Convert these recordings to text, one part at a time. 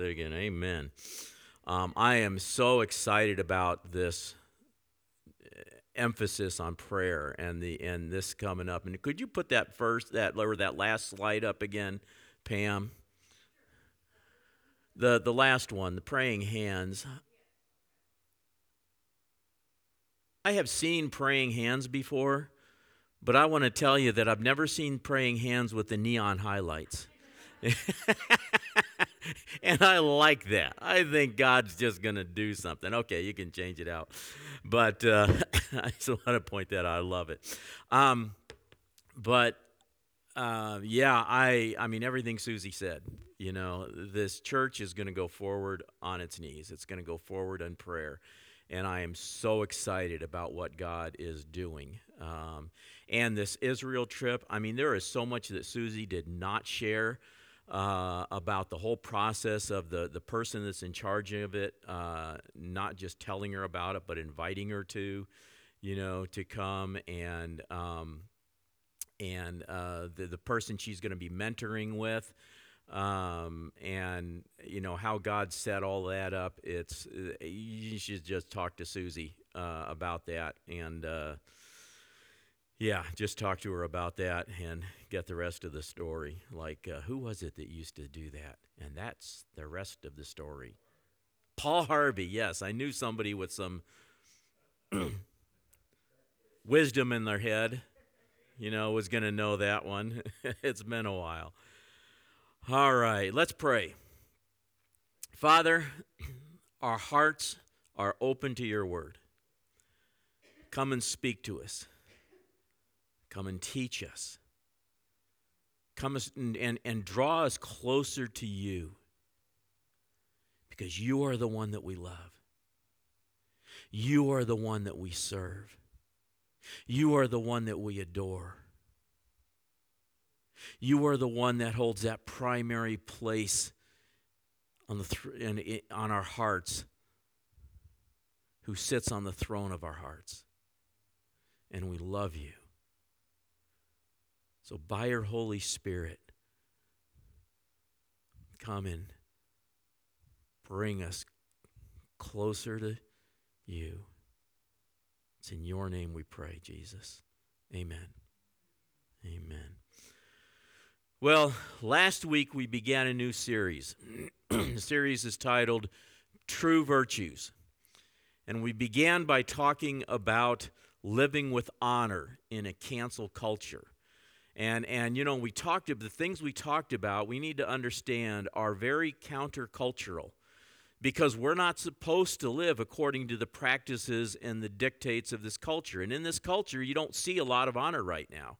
Again, amen. Um, I am so excited about this uh, emphasis on prayer and the and this coming up. And could you put that first that or that last slide up again, Pam? The the last one, the praying hands. I have seen praying hands before, but I want to tell you that I've never seen praying hands with the neon highlights. and I like that. I think God's just going to do something. Okay, you can change it out. But uh, I just want to point that out. I love it. Um, but uh, yeah, I, I mean, everything Susie said. You know, this church is going to go forward on its knees, it's going to go forward in prayer. And I am so excited about what God is doing. Um, and this Israel trip, I mean, there is so much that Susie did not share uh, about the whole process of the, the person that's in charge of it, uh, not just telling her about it, but inviting her to, you know, to come and um, and uh, the the person she's going to be mentoring with, um, and you know how God set all that up. It's you should just talk to Susie uh, about that and uh, yeah, just talk to her about that and get the rest of the story. Like, uh, who was it that used to do that? And that's the rest of the story. Paul Harvey, yes, I knew somebody with some wisdom in their head, you know, was going to know that one. it's been a while. All right, let's pray. Father, our hearts are open to your word. Come and speak to us. Come and teach us. Come and, and, and draw us closer to you because you are the one that we love. You are the one that we serve. You are the one that we adore. You are the one that holds that primary place on, the th- in, on our hearts, who sits on the throne of our hearts. And we love you. So, by your Holy Spirit, come and bring us closer to you. It's in your name we pray, Jesus. Amen. Amen. Well, last week we began a new series. the series is titled True Virtues. And we began by talking about living with honor in a cancel culture. And, and you know, we talked the things we talked about, we need to understand are very countercultural because we're not supposed to live according to the practices and the dictates of this culture. And in this culture, you don't see a lot of honor right now.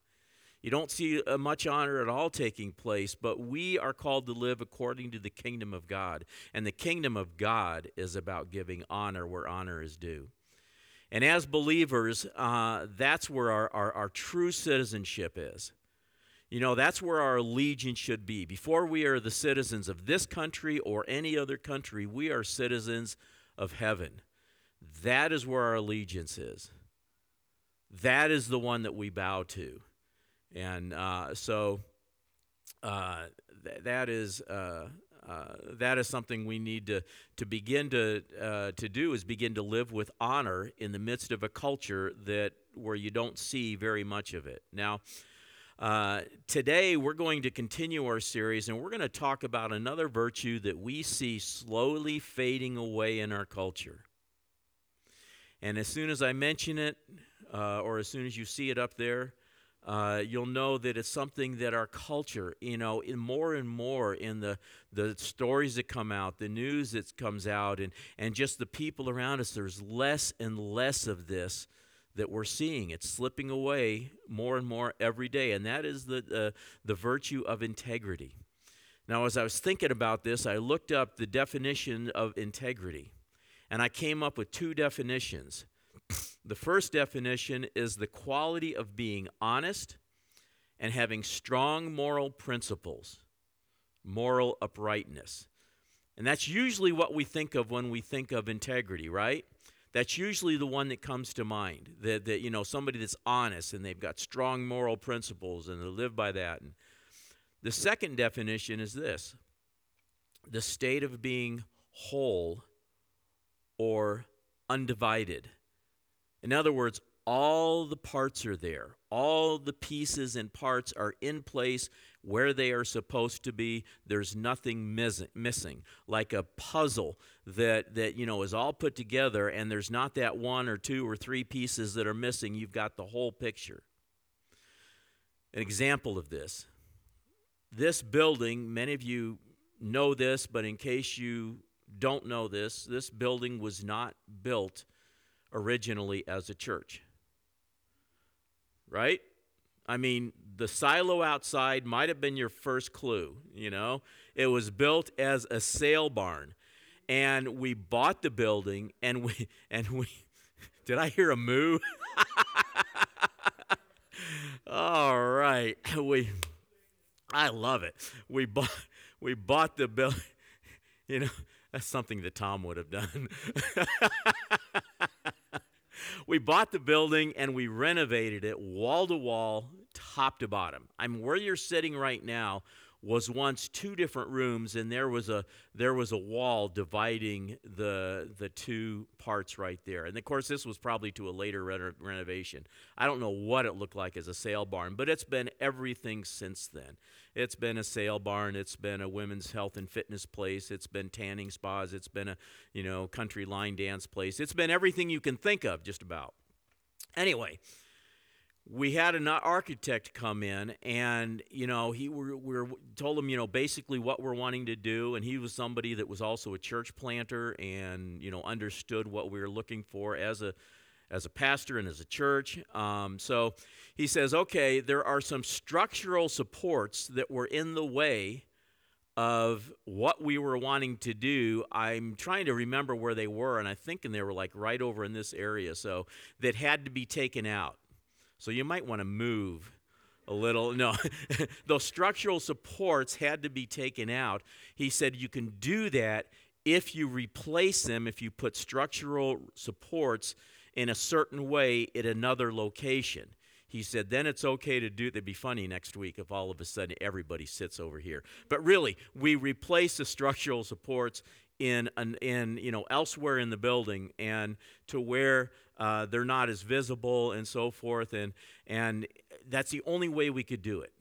You don't see uh, much honor at all taking place, but we are called to live according to the kingdom of God. And the kingdom of God is about giving honor where honor is due. And as believers, uh, that's where our, our, our true citizenship is. You know, that's where our allegiance should be. Before we are the citizens of this country or any other country, we are citizens of heaven. That is where our allegiance is. That is the one that we bow to. And uh, so uh, th- that is. Uh, uh, that is something we need to, to begin to, uh, to do is begin to live with honor in the midst of a culture that where you don't see very much of it. Now, uh, today, we're going to continue our series and we're going to talk about another virtue that we see slowly fading away in our culture. And as soon as I mention it, uh, or as soon as you see it up there, uh, you'll know that it's something that our culture, you know, in more and more in the, the stories that come out, the news that comes out, and, and just the people around us, there's less and less of this that we're seeing. It's slipping away more and more every day, and that is the, uh, the virtue of integrity. Now, as I was thinking about this, I looked up the definition of integrity, and I came up with two definitions. The first definition is the quality of being honest and having strong moral principles, moral uprightness. And that's usually what we think of when we think of integrity, right? That's usually the one that comes to mind. That, that you know, somebody that's honest and they've got strong moral principles and they live by that. And the second definition is this the state of being whole or undivided. In other words, all the parts are there. All the pieces and parts are in place where they are supposed to be. There's nothing missing. Like a puzzle that that you know is all put together and there's not that one or two or three pieces that are missing. You've got the whole picture. An example of this. This building, many of you know this, but in case you don't know this, this building was not built originally as a church. Right? I mean, the silo outside might have been your first clue, you know? It was built as a sale barn. And we bought the building and we and we did I hear a moo? All right. We I love it. We bought we bought the building. You know, that's something that Tom would have done. We bought the building and we renovated it wall to wall, top to bottom. I'm where you're sitting right now was once two different rooms and there was a there was a wall dividing the the two parts right there. And of course this was probably to a later reno- renovation. I don't know what it looked like as a sale barn but it's been everything since then. It's been a sale barn it's been a women's health and fitness place it's been tanning spas it's been a you know country line dance place. It's been everything you can think of just about. Anyway we had an architect come in and you know he we we told him you know basically what we're wanting to do. And he was somebody that was also a church planter and you know understood what we were looking for as a as a pastor and as a church. Um, so he says okay there are some structural supports that were in the way of what we were wanting to do. I'm trying to remember where they were and i think and they were like right over in this area so that had to be taken out so you might want to move a little. No, those structural supports had to be taken out. He said you can do that if you replace them, if you put structural supports in a certain way at another location. He said, then it's okay to do it. It'd be funny next week if all of a sudden everybody sits over here. But really, we replace the structural supports in, an, in you know, elsewhere in the building and to where uh, they're not as visible and so forth. And, and that's the only way we could do it.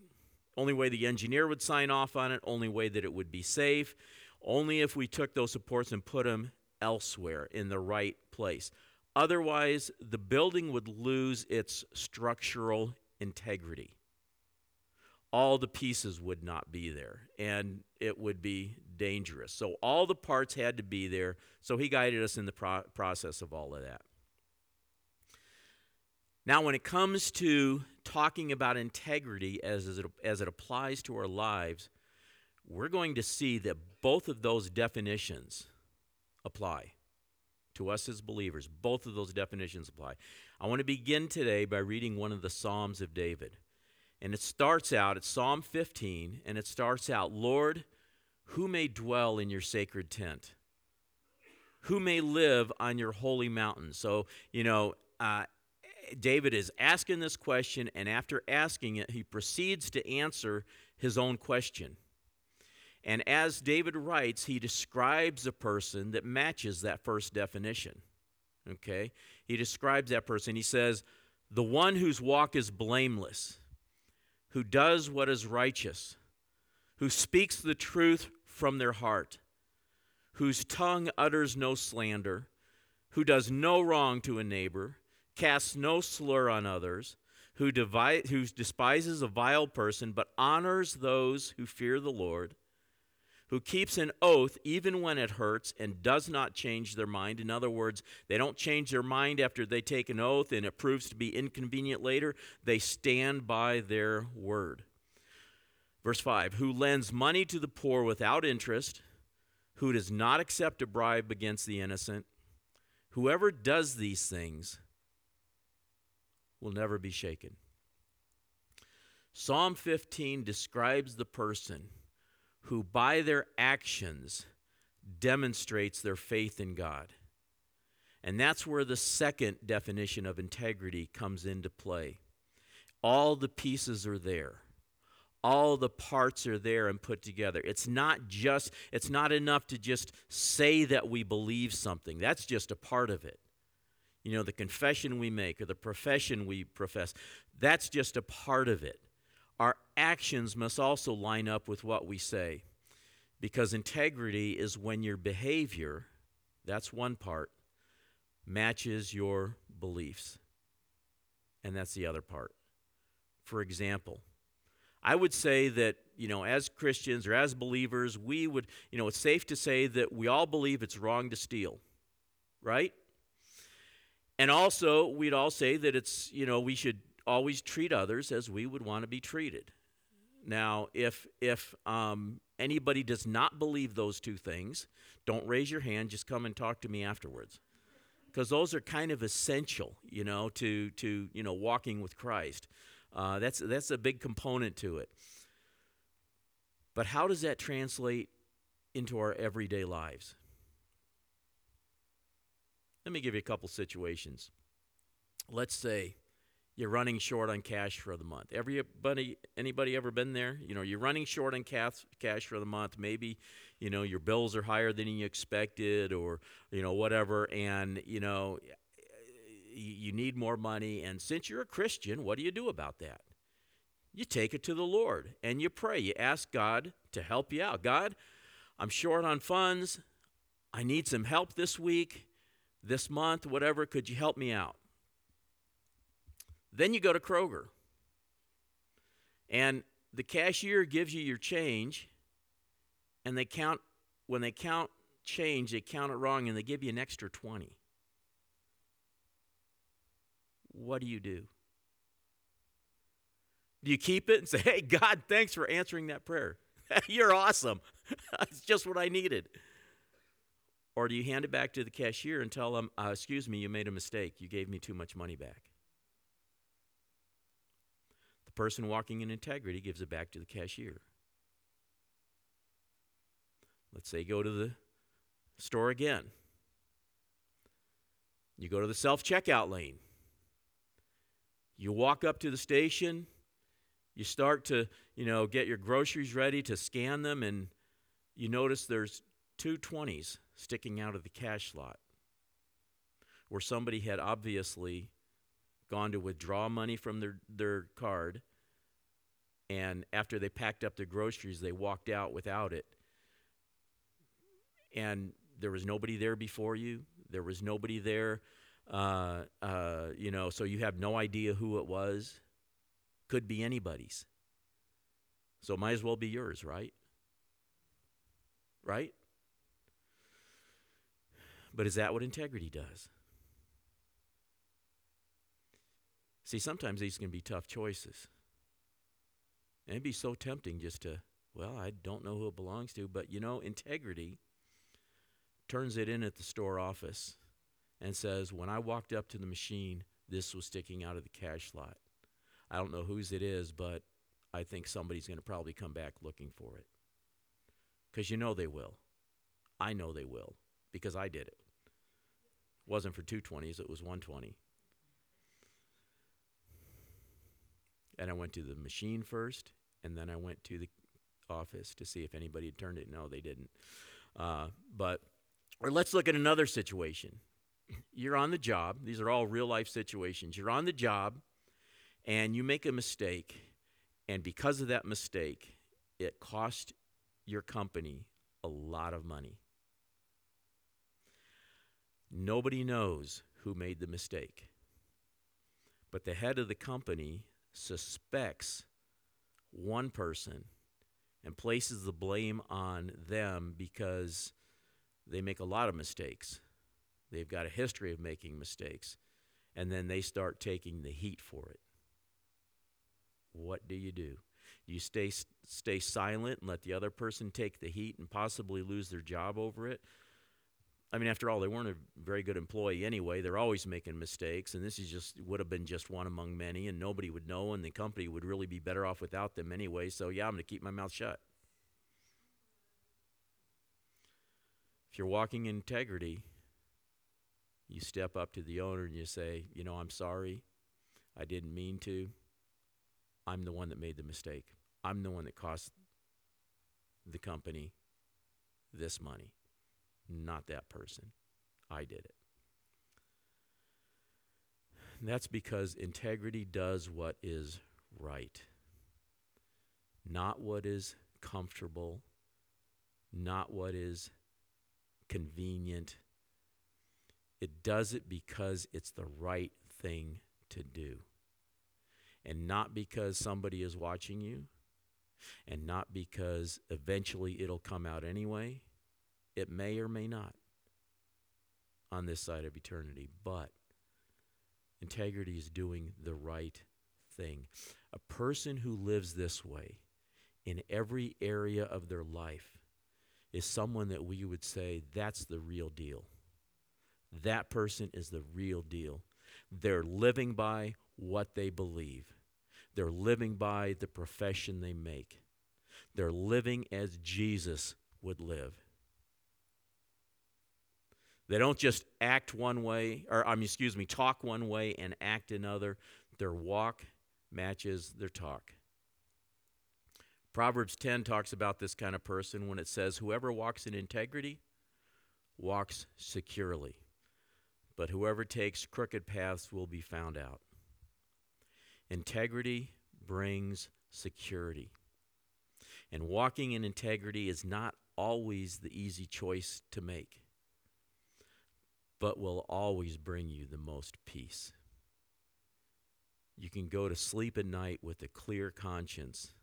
Only way the engineer would sign off on it, only way that it would be safe, only if we took those supports and put them elsewhere in the right place. Otherwise, the building would lose its structural integrity. All the pieces would not be there, and it would be dangerous. So, all the parts had to be there. So, he guided us in the pro- process of all of that. Now, when it comes to talking about integrity as, it, as it applies to our lives, we're going to see that both of those definitions apply to us as believers. Both of those definitions apply. I want to begin today by reading one of the Psalms of David. And it starts out, it's Psalm 15, and it starts out Lord, who may dwell in your sacred tent? Who may live on your holy mountain? So, you know, uh, David is asking this question, and after asking it, he proceeds to answer his own question. And as David writes, he describes a person that matches that first definition. Okay? He describes that person. He says, The one whose walk is blameless, who does what is righteous, who speaks the truth from their heart, whose tongue utters no slander, who does no wrong to a neighbor casts no slur on others, who, who despises a vile person, but honors those who fear the Lord, who keeps an oath even when it hurts and does not change their mind. In other words, they don't change their mind after they take an oath and it proves to be inconvenient later. They stand by their word. Verse 5 Who lends money to the poor without interest, who does not accept a bribe against the innocent. Whoever does these things will never be shaken. Psalm 15 describes the person who, by their actions, demonstrates their faith in God. And that's where the second definition of integrity comes into play. All the pieces are there. all the parts are there and put together. It's not just it's not enough to just say that we believe something. That's just a part of it. You know, the confession we make or the profession we profess, that's just a part of it. Actions must also line up with what we say. Because integrity is when your behavior, that's one part, matches your beliefs. And that's the other part. For example, I would say that, you know, as Christians or as believers, we would, you know, it's safe to say that we all believe it's wrong to steal, right? And also, we'd all say that it's, you know, we should always treat others as we would want to be treated. Now, if if um, anybody does not believe those two things, don't raise your hand. Just come and talk to me afterwards, because those are kind of essential, you know, to to you know walking with Christ. Uh, that's, that's a big component to it. But how does that translate into our everyday lives? Let me give you a couple situations. Let's say you're running short on cash for the month. Everybody, anybody ever been there? You know, you're running short on cash, cash for the month. Maybe, you know, your bills are higher than you expected, or you know, whatever. And you know, you need more money. And since you're a Christian, what do you do about that? You take it to the Lord and you pray. You ask God to help you out. God, I'm short on funds. I need some help this week, this month, whatever. Could you help me out? Then you go to Kroger. And the cashier gives you your change, and they count, when they count change, they count it wrong and they give you an extra 20 what do you do? Do you keep it and say, hey, God, thanks for answering that prayer? You're awesome. It's just what I needed. Or do you hand it back to the cashier and tell them, uh, excuse me, you made a mistake. You gave me too much money back? Person walking in integrity gives it back to the cashier. Let's say go to the store again. You go to the self checkout lane. You walk up to the station, you start to, you know, get your groceries ready to scan them, and you notice there's two 20s sticking out of the cash slot where somebody had obviously gone to withdraw money from their, their card, and after they packed up their groceries, they walked out without it. And there was nobody there before you, there was nobody there uh, uh, you know, so you have no idea who it was. Could be anybody's. So might as well be yours, right? Right? But is that what integrity does? See, sometimes these can be tough choices. And it'd be so tempting just to, well, I don't know who it belongs to, but you know, integrity turns it in at the store office and says, When I walked up to the machine, this was sticking out of the cash slot. I don't know whose it is, but I think somebody's going to probably come back looking for it. Because you know they will. I know they will because I did it. it wasn't for 220s, it was 120. And I went to the machine first, and then I went to the office to see if anybody had turned it. No, they didn't. Uh, but, or let's look at another situation you're on the job. These are all real life situations. You're on the job and you make a mistake, and because of that mistake, it cost your company a lot of money. Nobody knows who made the mistake, but the head of the company suspects one person and places the blame on them because they make a lot of mistakes. They've got a history of making mistakes. And then they start taking the heat for it. What do you do? You stay, stay silent and let the other person take the heat and possibly lose their job over it? I mean, after all, they weren't a very good employee anyway. They're always making mistakes, and this is just would have been just one among many, and nobody would know, and the company would really be better off without them anyway. So, yeah, I'm going to keep my mouth shut. If you're walking in integrity, you step up to the owner and you say, You know, I'm sorry. I didn't mean to. I'm the one that made the mistake. I'm the one that cost the company this money, not that person. I did it. that's because integrity does what is right, not what is comfortable, not what is convenient. It does it because it's the right thing to do. And not because somebody is watching you, and not because eventually it'll come out anyway. It may or may not on this side of eternity, but integrity is doing the right thing. A person who lives this way in every area of their life is someone that we would say that's the real deal. That person is the real deal. They're living by what they believe. They're living by the profession they make. They're living as Jesus would live. They don't just act one way, or I mean, excuse me, talk one way and act another. Their walk matches their talk. Proverbs 10 talks about this kind of person when it says, Whoever walks in integrity walks securely, but whoever takes crooked paths will be found out. Integrity brings security. And walking in integrity is not always the easy choice to make, but will always bring you the most peace. You can go to sleep at night with a clear conscience.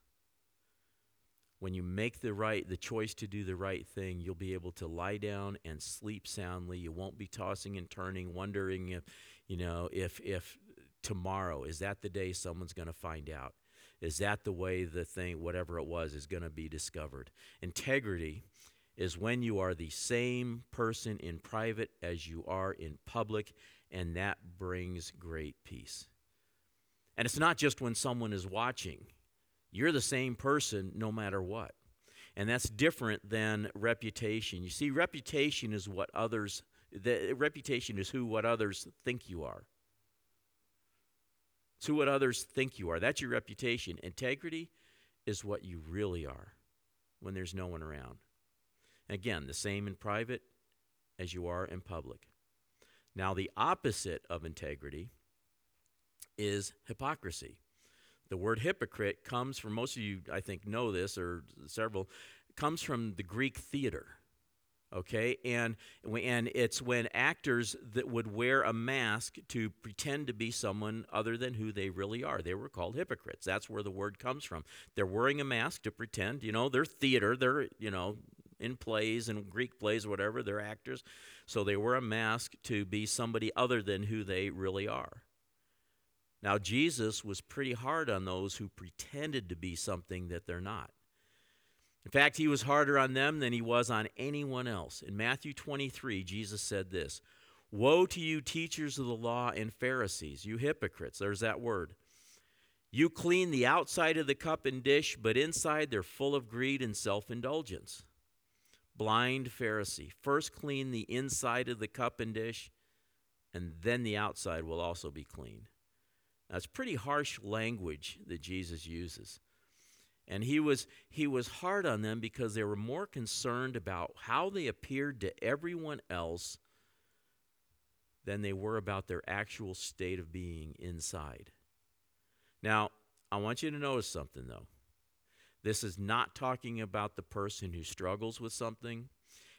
When you make the right the choice to do the right thing, you'll be able to lie down and sleep soundly. You won't be tossing and turning wondering if, you know, if if tomorrow is that the day someone's going to find out is that the way the thing, whatever it was, is going to be discovered? Integrity is when you are the same person in private as you are in public, and that brings great peace. And it's not just when someone is watching, you're the same person no matter what. And that's different than reputation. You see, reputation is what others, the reputation is who what others think you are to what others think you are. That's your reputation. Integrity is what you really are when there's no one around. Again, the same in private as you are in public. Now, the opposite of integrity is hypocrisy. The word hypocrite comes from, most of you, I think, know this, or several, comes from the Greek theater okay and and it's when actors that would wear a mask to pretend to be someone other than who they really are they were called hypocrites that's where the word comes from they're wearing a mask to pretend you know they're theater they're you know in plays and greek plays whatever they're actors so they wear a mask to be somebody other than who they really are now jesus was pretty hard on those who pretended to be something that they're not in fact, he was harder on them than he was on anyone else. In Matthew 23, Jesus said this Woe to you, teachers of the law and Pharisees, you hypocrites. There's that word. You clean the outside of the cup and dish, but inside they're full of greed and self indulgence. Blind Pharisee, first clean the inside of the cup and dish, and then the outside will also be clean. That's pretty harsh language that Jesus uses. And he was, he was hard on them because they were more concerned about how they appeared to everyone else than they were about their actual state of being inside. Now, I want you to notice something, though. This is not talking about the person who struggles with something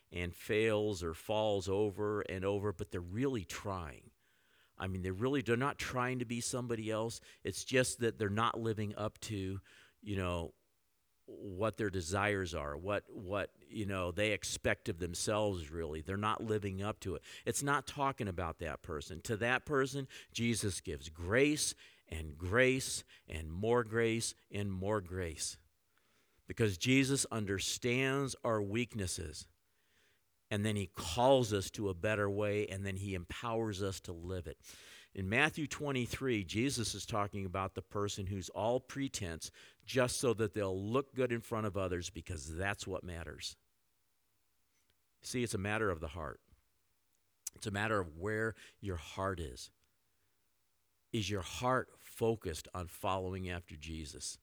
and fails or falls over and over, but they're really trying. I mean, they're really they're not trying to be somebody else. It's just that they're not living up to you know what their desires are what what you know they expect of themselves really they're not living up to it it's not talking about that person to that person jesus gives grace and grace and more grace and more grace because jesus understands our weaknesses and then he calls us to a better way and then he empowers us to live it in Matthew 23, Jesus is talking about the person who's all pretense just so that they'll look good in front of others because that's what matters. See, it's a matter of the heart, it's a matter of where your heart is. Is your heart focused on following after Jesus?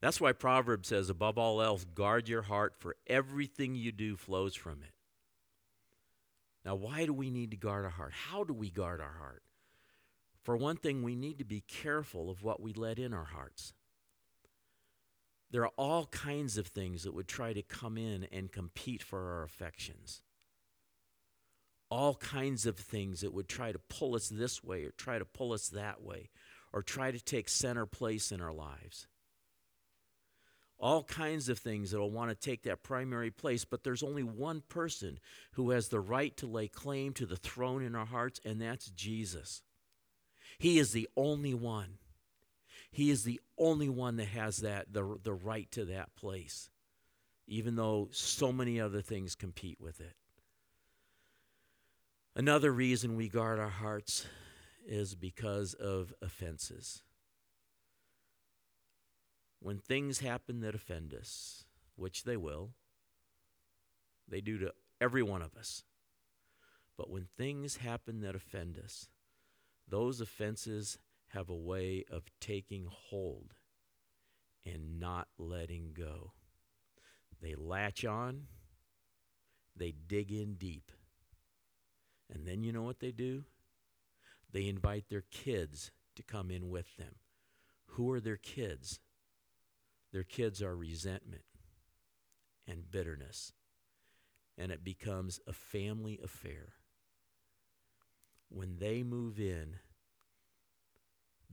That's why Proverbs says, above all else, guard your heart, for everything you do flows from it. Now, why do we need to guard our heart? How do we guard our heart? For one thing, we need to be careful of what we let in our hearts. There are all kinds of things that would try to come in and compete for our affections. All kinds of things that would try to pull us this way or try to pull us that way or try to take center place in our lives all kinds of things that will want to take that primary place, but there's only one person who has the right to lay claim to the throne in our hearts, and that's Jesus. He is the only one. He is the only one that has that the, the right to that place, even though so many other things compete with it. Another reason we guard our hearts is because of offenses when things happen that offend us, which they will, they do to every one of us. But when things happen that offend us, those offenses have a way of taking hold and not letting go. They latch on, they dig in deep. And then you know what they do? They invite their kids to come in with them. Who are their kids? Their kids are resentment and bitterness, and it becomes a family affair. When they move in,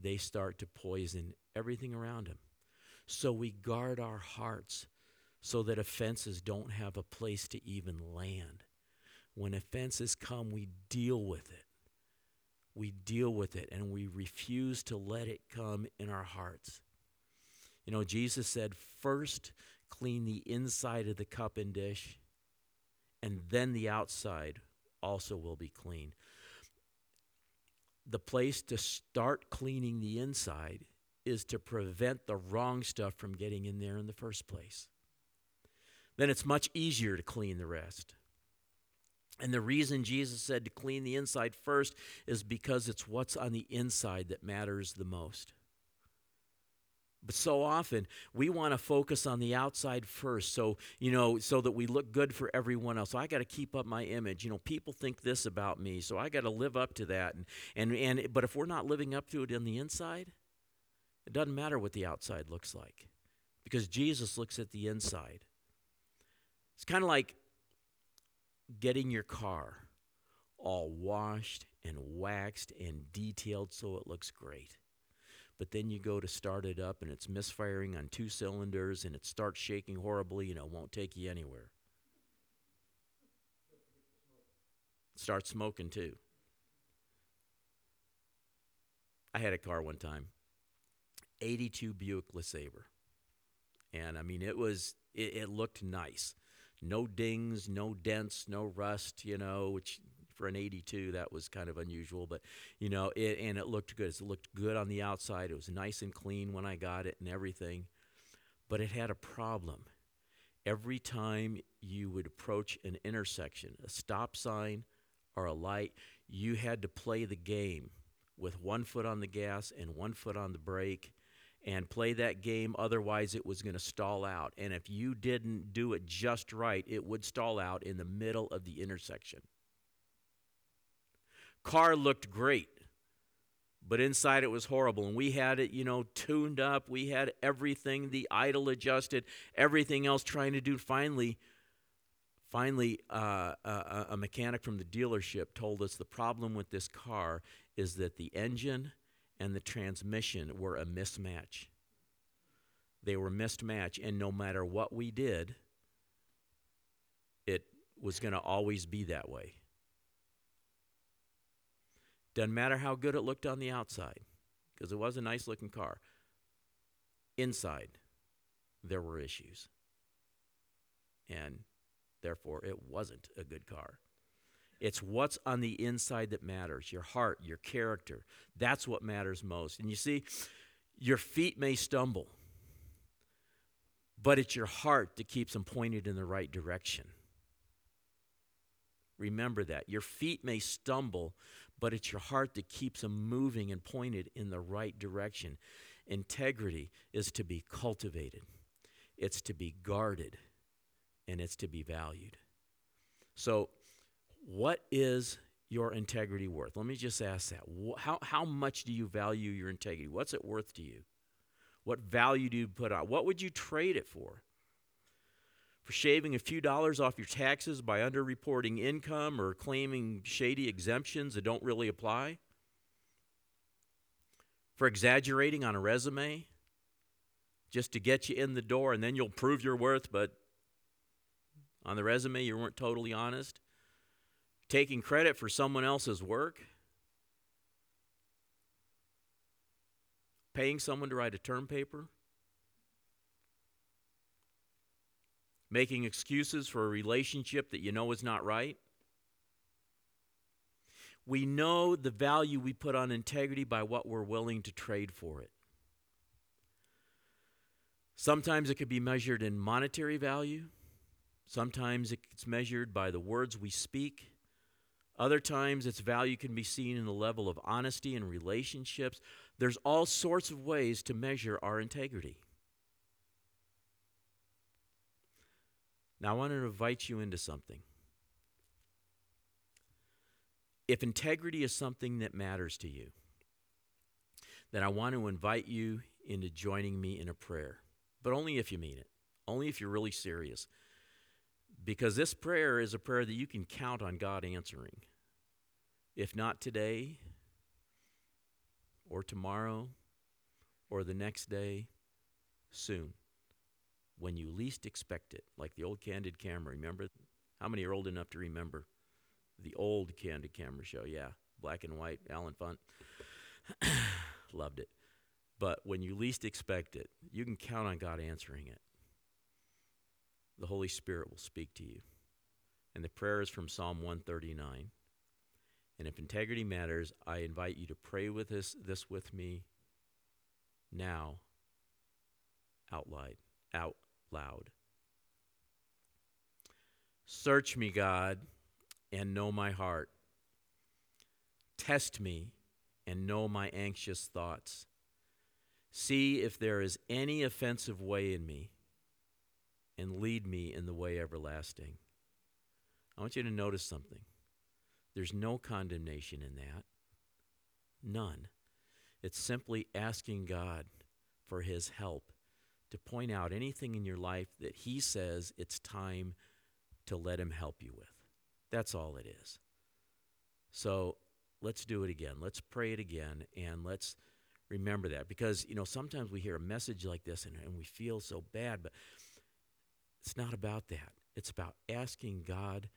they start to poison everything around them. So we guard our hearts so that offenses don't have a place to even land. When offenses come, we deal with it. We deal with it and we refuse to let it come in our hearts. You know, Jesus said, first clean the inside of the cup and dish, and then the outside also will be clean. The place to start cleaning the inside is to prevent the wrong stuff from getting in there in the first place. Then it's much easier to clean the rest. And the reason Jesus said to clean the inside first is because it's what's on the inside that matters the most. But so often we want to focus on the outside first, so you know, so that we look good for everyone else. So I got to keep up my image. You know, people think this about me, so I got to live up to that. And and and but if we're not living up to it on the inside, it doesn't matter what the outside looks like, because Jesus looks at the inside. It's kind of like getting your car all washed and waxed and detailed so it looks great but then you go to start it up and it's misfiring on two cylinders and it starts shaking horribly and it won't take you anywhere. Start smoking too. I had a car one time, 82 Buick LeSabre. And I mean, it was, it, it looked nice. No dings, no dents, no rust, you know, which for an 82 that was kind of unusual but you know it and it looked good. It looked good on the outside. It was nice and clean when i got it and everything but it had a problem. Every time you would approach an intersection a stop sign or a light you had to play the game with one foot on the gas and one foot on the brake and play that game otherwise it was going to stall out. And if you didn't do it just right it would stall out in the middle of the intersection Car looked great, but inside it was horrible. And we had it, you know, tuned up. We had everything, the idle adjusted, everything else trying to do. Finally, finally, uh, a, a mechanic from the dealership told us the problem with this car is that the engine and the transmission were a mismatch. They were mismatched, and no matter what we did, it was going to always be that way. Doesn't matter how good it looked on the outside, because it was a nice looking car. Inside, there were issues. And therefore, it wasn't a good car. It's what's on the inside that matters your heart, your character. That's what matters most. And you see, your feet may stumble, but it's your heart that keeps them pointed in the right direction. Remember that. Your feet may stumble, but it's your heart that keeps them moving and pointed in the right direction. Integrity is to be cultivated, it's to be guarded, and it's to be valued. So, what is your integrity worth? Let me just ask that. How, how much do you value your integrity? What's it worth to you? What value do you put on? What would you trade it for? For shaving a few dollars off your taxes by underreporting income or claiming shady exemptions that don't really apply? For exaggerating on a resume just to get you in the door and then you'll prove your worth, but on the resume you weren't totally honest? Taking credit for someone else's work? Paying someone to write a term paper? Making excuses for a relationship that you know is not right? We know the value we put on integrity by what we're willing to trade for it. Sometimes it could be measured in monetary value. Sometimes it's measured by the words we speak. Other times its value can be seen in the level of honesty in relationships. There's all sorts of ways to measure our integrity. Now, I want to invite you into something. If integrity is something that matters to you, then I want to invite you into joining me in a prayer, but only if you mean it, only if you're really serious. Because this prayer is a prayer that you can count on God answering. If not today, or tomorrow, or the next day, soon, when you least expect it, like the old candid camera. Remember? How many are old enough to remember the old candid camera show? Yeah, black and white, Allen Funt. Loved it. But when you least expect it, you can count on God answering it. The Holy Spirit will speak to you. And the prayer is from Psalm 139. And if integrity matters, I invite you to pray with this, this with me now out loud. Out loud. Search me, God, and know my heart. Test me and know my anxious thoughts. See if there is any offensive way in me, and lead me in the way everlasting. I want you to notice something. There's no condemnation in that. None. It's simply asking God for His help to point out anything in your life that He says it's time to let Him help you with. That's all it is. So let's do it again. Let's pray it again and let's remember that because, you know, sometimes we hear a message like this and, and we feel so bad, but it's not about that. It's about asking God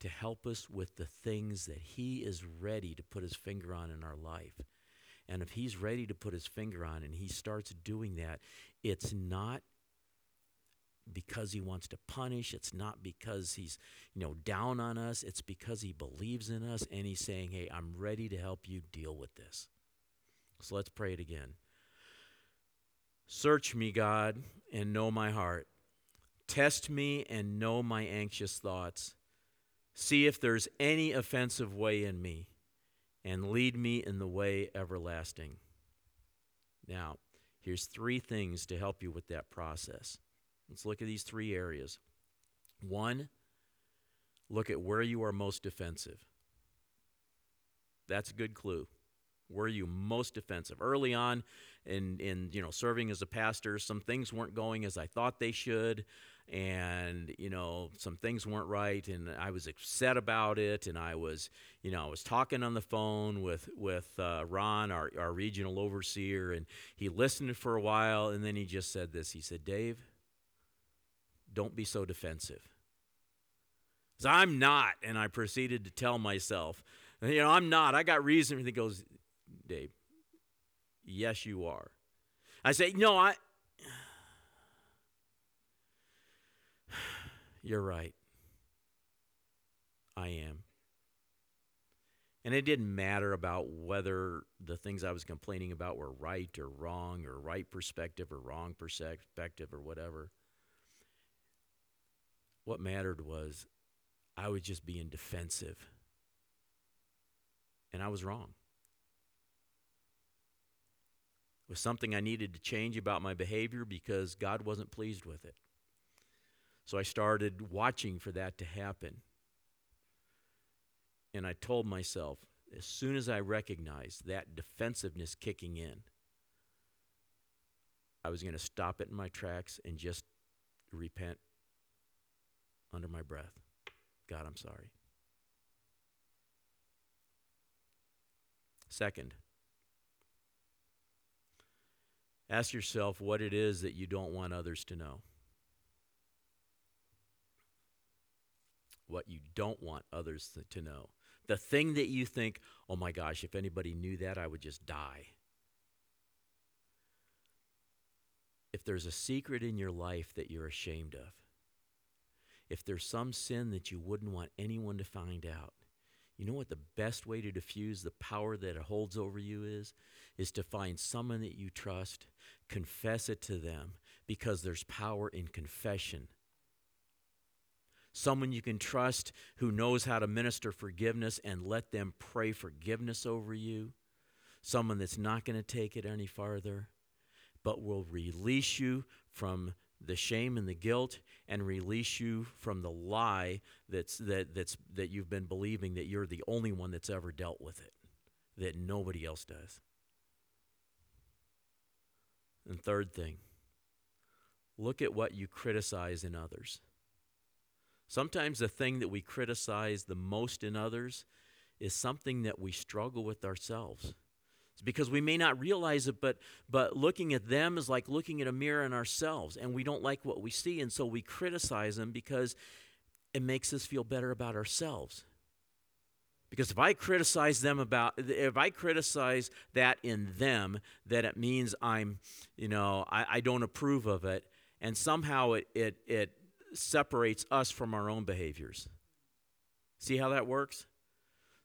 to help us with the things that He is ready to put His finger on in our life. And if He's ready to put His finger on and He starts doing that, it's not because he wants to punish it's not because he's you know down on us it's because he believes in us and he's saying hey i'm ready to help you deal with this. So let's pray it again. Search me god and know my heart. Test me and know my anxious thoughts. See if there's any offensive way in me, and lead me in the way everlasting. Now, here's three things to help you with that process. Let's look at these three areas. One, look at where you are most defensive. That's a good clue. Where are you most defensive? Early on in, in you know serving as a pastor, some things weren't going as I thought they should and you know some things weren't right and i was upset about it and i was you know i was talking on the phone with with uh, ron our, our regional overseer and he listened for a while and then he just said this. He said dave don't be so defensive. So i'm not and i proceeded to tell myself you know i'm not. I got reason. He goes dave yes you are. I say no i You're right. I am. And it didn't matter about whether the things I was complaining about were right or wrong or right perspective or wrong perspective or whatever. What mattered was I was just being defensive. And I was wrong. It was something I needed to change about my behavior because God wasn't pleased with it. So I started watching for that to happen. And I told myself, as soon as I recognized that defensiveness kicking in, I was going to stop it in my tracks and just repent under my breath. God, I'm sorry. Second, ask yourself what it is that you don't want others to know. What you don't want others to know. The thing that you think, oh my gosh, if anybody knew that, I would just die. If there's a secret in your life that you're ashamed of, if there's some sin that you wouldn't want anyone to find out, you know what the best way to diffuse the power that it holds over you is? Is to find someone that you trust, confess it to them, because there's power in confession. Someone you can trust who knows how to minister forgiveness and let them pray forgiveness over you. Someone that's not going to take it any farther, but will release you from the shame and the guilt and release you from the lie that's that that's that you've been believing that you're the only one that's ever dealt with it that nobody else does and third thing look at what you criticize in others sometimes the thing that we criticize the most in others is something that we struggle with ourselves it's because we may not realize it, but, but looking at them is like looking at a mirror in ourselves, and we don't like what we see, and so we criticize them because it makes us feel better about ourselves. Because if I criticize them about, if I criticize that in them, that it means I'm, you know, I, I don't approve of it, and somehow it, it, it separates us from our own behaviors. See how that works?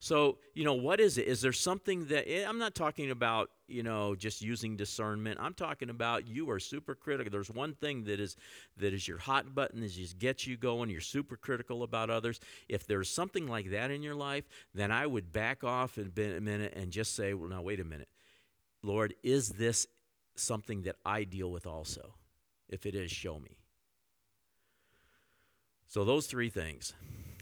So, you know, what is it? Is there something that eh, I'm not talking about, you know, just using discernment. I'm talking about you are super critical. There's one thing that is that is your hot button is just gets you going. You're super critical about others. If there's something like that in your life, then I would back off in a minute and just say, well, now wait a minute. Lord, is this something that I deal with also? If it is, show me. So those three things.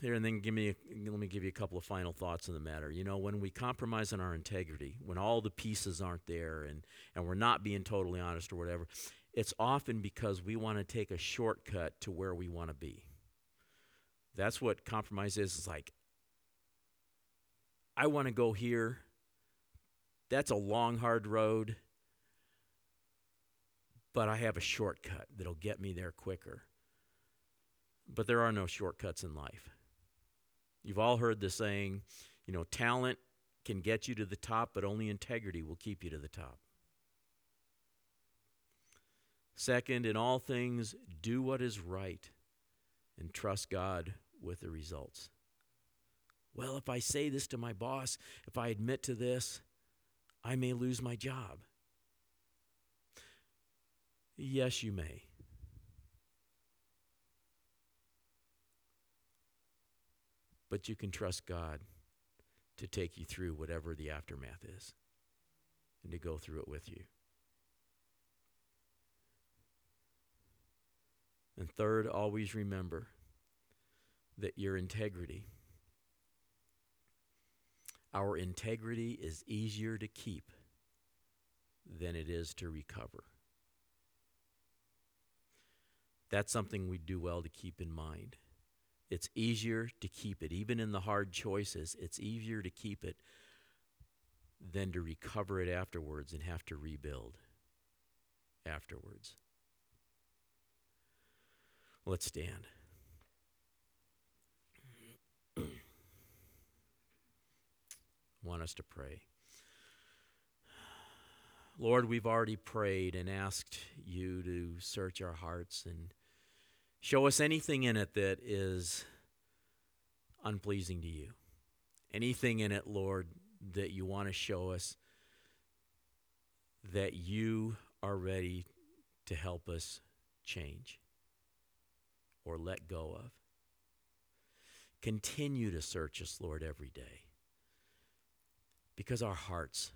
Here and then give me a, let me give you a couple of final thoughts on the matter. You know when we compromise on our integrity when all the pieces aren't there and and we're not being totally honest or whatever it's often because we want to take a shortcut to where we want to be. That's what compromise is it's like i want to go here. That's a long hard road but i have a shortcut that'll get me there quicker but there are no shortcuts in life You've all heard the saying, you know, talent can get you to the top, but only integrity will keep you to the top. Second, in all things, do what is right and trust God with the results. Well, if I say this to my boss, if I admit to this, I may lose my job. Yes, you may. But you can trust God to take you through whatever the aftermath is and to go through it with you. And third, always remember that your integrity, our integrity is easier to keep than it is to recover. That's something we do well to keep in mind. It's easier to keep it. Even in the hard choices, it's easier to keep it than to recover it afterwards and have to rebuild afterwards. Let's stand. want us to pray. Lord, we've already prayed and asked you to search our hearts and Show us anything in it that is unpleasing to you. Anything in it, Lord, that you want to show us that you are ready to help us change or let go of. Continue to search us, Lord, every day because our hearts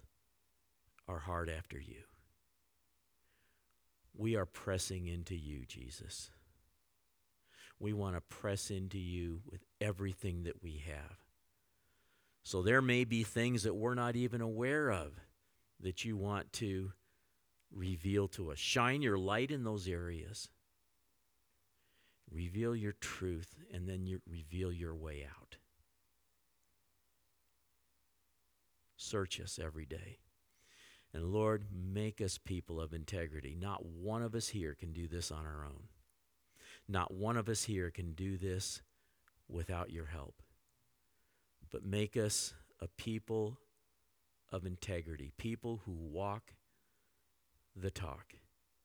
are hard after you. We are pressing into you, Jesus. We want to press into you with everything that we have. So there may be things that we're not even aware of that you want to reveal to us. Shine your light in those areas. Reveal your truth and then you reveal your way out. Search us every day. And Lord, make us people of integrity. Not one of us here can do this on our own. Not one of us here can do this without your help. But make us a people of integrity, people who walk the talk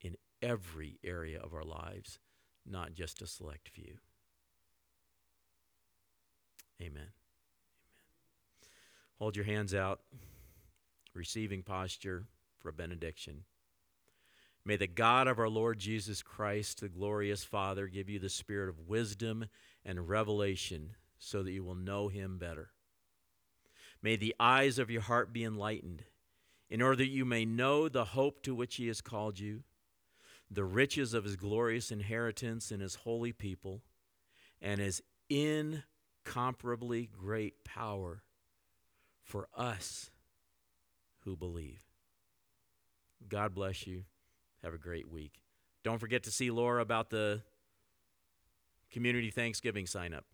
in every area of our lives, not just a select few. Amen. Amen. Hold your hands out, receiving posture for a benediction. May the God of our Lord Jesus Christ, the glorious Father, give you the spirit of wisdom and revelation so that you will know him better. May the eyes of your heart be enlightened in order that you may know the hope to which he has called you, the riches of his glorious inheritance in his holy people, and his incomparably great power for us who believe. God bless you. Have a great week. Don't forget to see Laura about the community Thanksgiving sign up.